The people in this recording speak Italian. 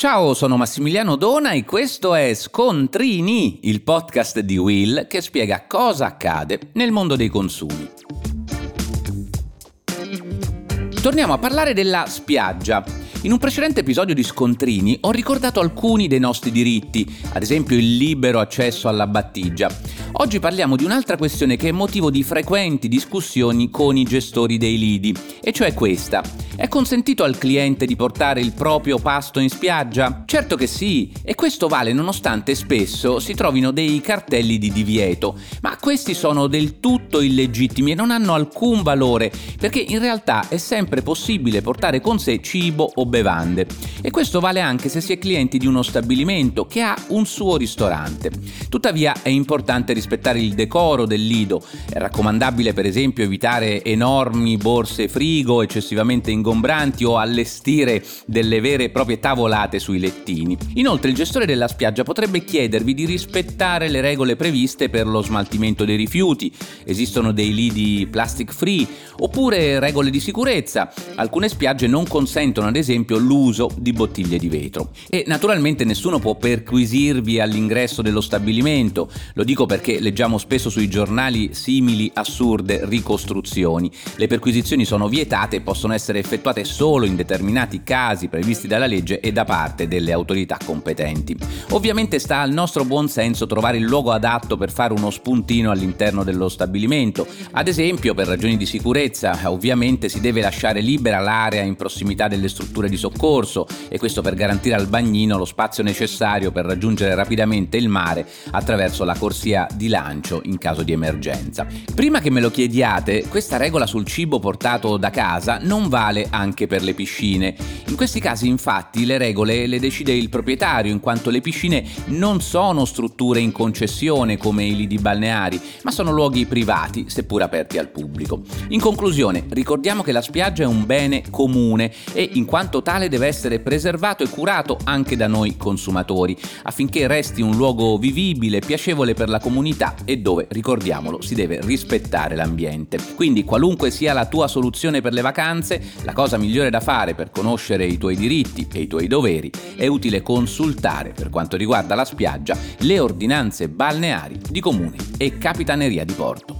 Ciao, sono Massimiliano Dona e questo è Scontrini, il podcast di Will che spiega cosa accade nel mondo dei consumi. Torniamo a parlare della spiaggia. In un precedente episodio di Scontrini ho ricordato alcuni dei nostri diritti, ad esempio il libero accesso alla battigia. Oggi parliamo di un'altra questione che è motivo di frequenti discussioni con i gestori dei lidi, e cioè questa. È consentito al cliente di portare il proprio pasto in spiaggia? Certo che sì, e questo vale nonostante spesso si trovino dei cartelli di divieto, ma questi sono del tutto illegittimi e non hanno alcun valore, perché in realtà è sempre possibile portare con sé cibo o bevande. E questo vale anche se si è clienti di uno stabilimento che ha un suo ristorante. Tuttavia è importante rispettare il decoro del lido, è raccomandabile per esempio evitare enormi borse frigo eccessivamente ingombranti o allestire delle vere e proprie tavolate sui lettini. Inoltre il gestore della spiaggia potrebbe chiedervi di rispettare le regole previste per lo smaltimento dei rifiuti. Esistono dei lidi plastic free oppure regole di sicurezza. Alcune spiagge non consentono ad esempio l'uso di bottiglie di vetro. E naturalmente nessuno può perquisirvi all'ingresso dello stabilimento. Lo dico perché leggiamo spesso sui giornali simili assurde ricostruzioni. Le perquisizioni sono vietate e possono essere effettuate solo in determinati casi previsti dalla legge e da parte delle autorità competenti. Ovviamente sta al nostro buon senso trovare il luogo adatto per fare uno spuntino all'interno dello stabilimento. Ad esempio, per ragioni di sicurezza, ovviamente si deve lasciare libera l'area in prossimità delle strutture di soccorso e questo per garantire al bagnino lo spazio necessario per raggiungere rapidamente il mare attraverso la corsia di lancio in caso di emergenza. Prima che me lo chiediate, questa regola sul cibo portato da casa non vale anche per le piscine. In questi casi infatti le regole le decide il proprietario in quanto le piscine non sono strutture in concessione come i lidi balneari, ma sono luoghi privati, seppur aperti al pubblico. In conclusione, ricordiamo che la spiaggia è un bene comune e in quanto tale deve essere preservato e curato anche da noi consumatori, affinché resti un luogo vivibile, piacevole per la comunità e dove, ricordiamolo, si deve rispettare l'ambiente. Quindi qualunque sia la tua soluzione per le vacanze, la cosa migliore da fare per conoscere i tuoi diritti e i tuoi doveri è utile consultare, per quanto riguarda la spiaggia, le ordinanze balneari di comune e capitaneria di porto.